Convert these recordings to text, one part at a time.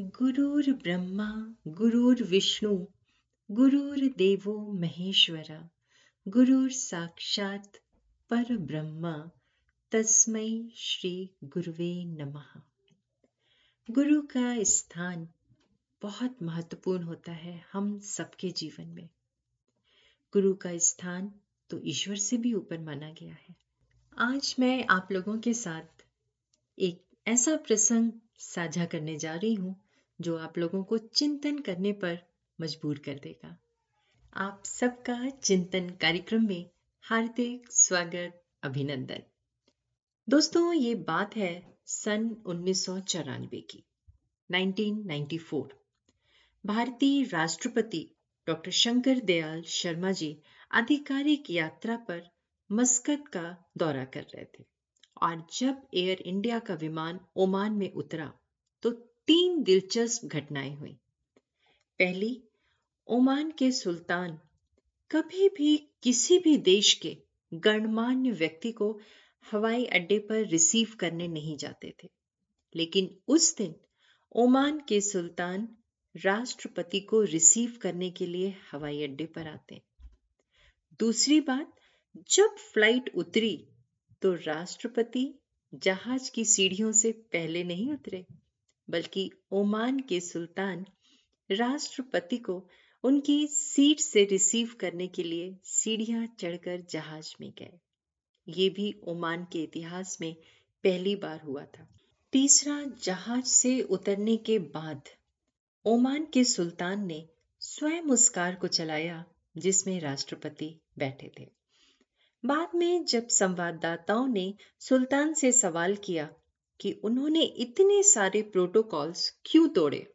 गुरुर्ब्रह्मा गुरुर्विष्णु गुरुर्देवो महेश्वर गुरुर देवो महेश्वरा, गुरुर साक्षात पर ब्रह्मा तस्मै श्री गुरुवे नमः। गुरु का स्थान बहुत महत्वपूर्ण होता है हम सबके जीवन में। गुरु का स्थान तो ईश्वर से भी ऊपर माना गया है। आज मैं आप लोगों के साथ एक ऐसा प्रसंग साझा करने जा रही हूँ जो आप लोगों को चिंतन करने पर मजबूर कर देगा। आप सबका चिंतन कार्यक्रम में हार्दिक स्वागत, अभिनंदन। दोस्तों, ये बात है सन उन्नीस की 1994 भारतीय राष्ट्रपति डॉक्टर शंकर दयाल शर्मा जी आधिकारिक यात्रा पर मस्कत का दौरा कर रहे थे और जब एयर इंडिया का विमान ओमान में उतरा तो तीन दिलचस्प घटनाएँ हुई। पहली, ओमान के सुल्तान कभी भी किसी भी देश के गणमान्य व्यक्ति को हवाई अड्डे पर रिसीव करने नहीं जाते थे। लेकिन उस दिन ओमान के सुल्तान राष्ट्रपति को रिसीव करने के लिए हवाई अड्डे पर आते दूसरी बात, जब फ़्लाइट उतरी तो राष्ट्रपति जहाज़ की सीढ़ियों से पहले नहीं उतरे। बल्कि ओमान के सुल्तान राष्ट्रपति को उनकी सीट से रिसीव करने के लिए सीढ़ियाँ चढ़कर जहाज़ में गए। ये भी ओमान के इतिहास में पहली बार हुआ था। तीसरा, जहाज़ से उतरने के बाद ओमान के सुल्तान ने स्वयं उस कार को चलाया जिसमें राष्ट्रपति बैठे थे। बाद में जब संवाददाताओं ने सुल्तान से सवाल किया कि उन्होंने इतने सारे प्रोटोकॉल्स क्यों तोड़े?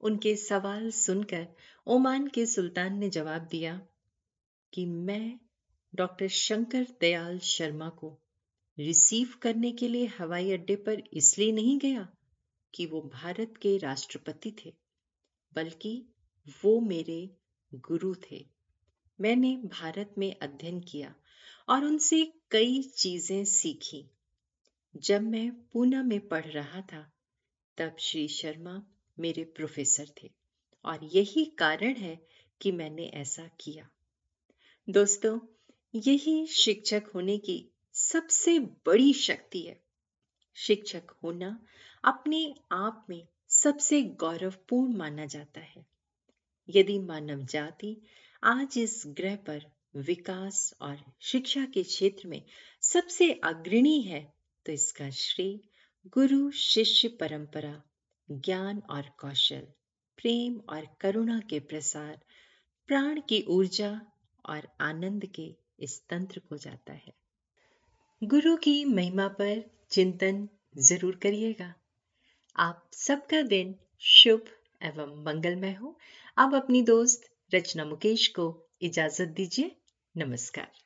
उनके सवाल सुनकर ओमान के सुल्तान ने जवाब दिया कि मैं डॉक्टर शंकर दयाल शर्मा को रिसीव करने के लिए हवाई अड्डे पर इसलिए नहीं गया कि वो भारत के राष्ट्रपति थे, बल्कि वो मेरे गुरु थे। मैंने भारत में अध्ययन किया और उनसे कई चीज़ें सीखी। जब मैं पूना में पढ़ रहा था, तब श्री शर्मा मेरे प्रोफेसर थे और यही कारण है कि मैंने ऐसा किया। दोस्तों, यही शिक्षक होने की सबसे बड़ी शक्ति है। शिक्षक होना अपने आप में सबसे गौरवपूर्ण माना जाता है। यदि मानव जाति आज इस ग्रह पर विकास और शिक्षा के क्षेत्र में सबसे अग्रणी है तो इसका श्रेय गुरु शिष्य परंपरा, ज्ञान और कौशल, प्रेम और करुणा के प्रसार, प्राण की ऊर्जा और आनंद के इस तंत्र को जाता है। गुरु की महिमा पर चिंतन ज़रूर करिएगा। आप सबका दिन शुभ एवं मंगलमय हो। अब अपनी दोस्त रचना मुकेश को इजाज़त दीजिए। नमस्कार।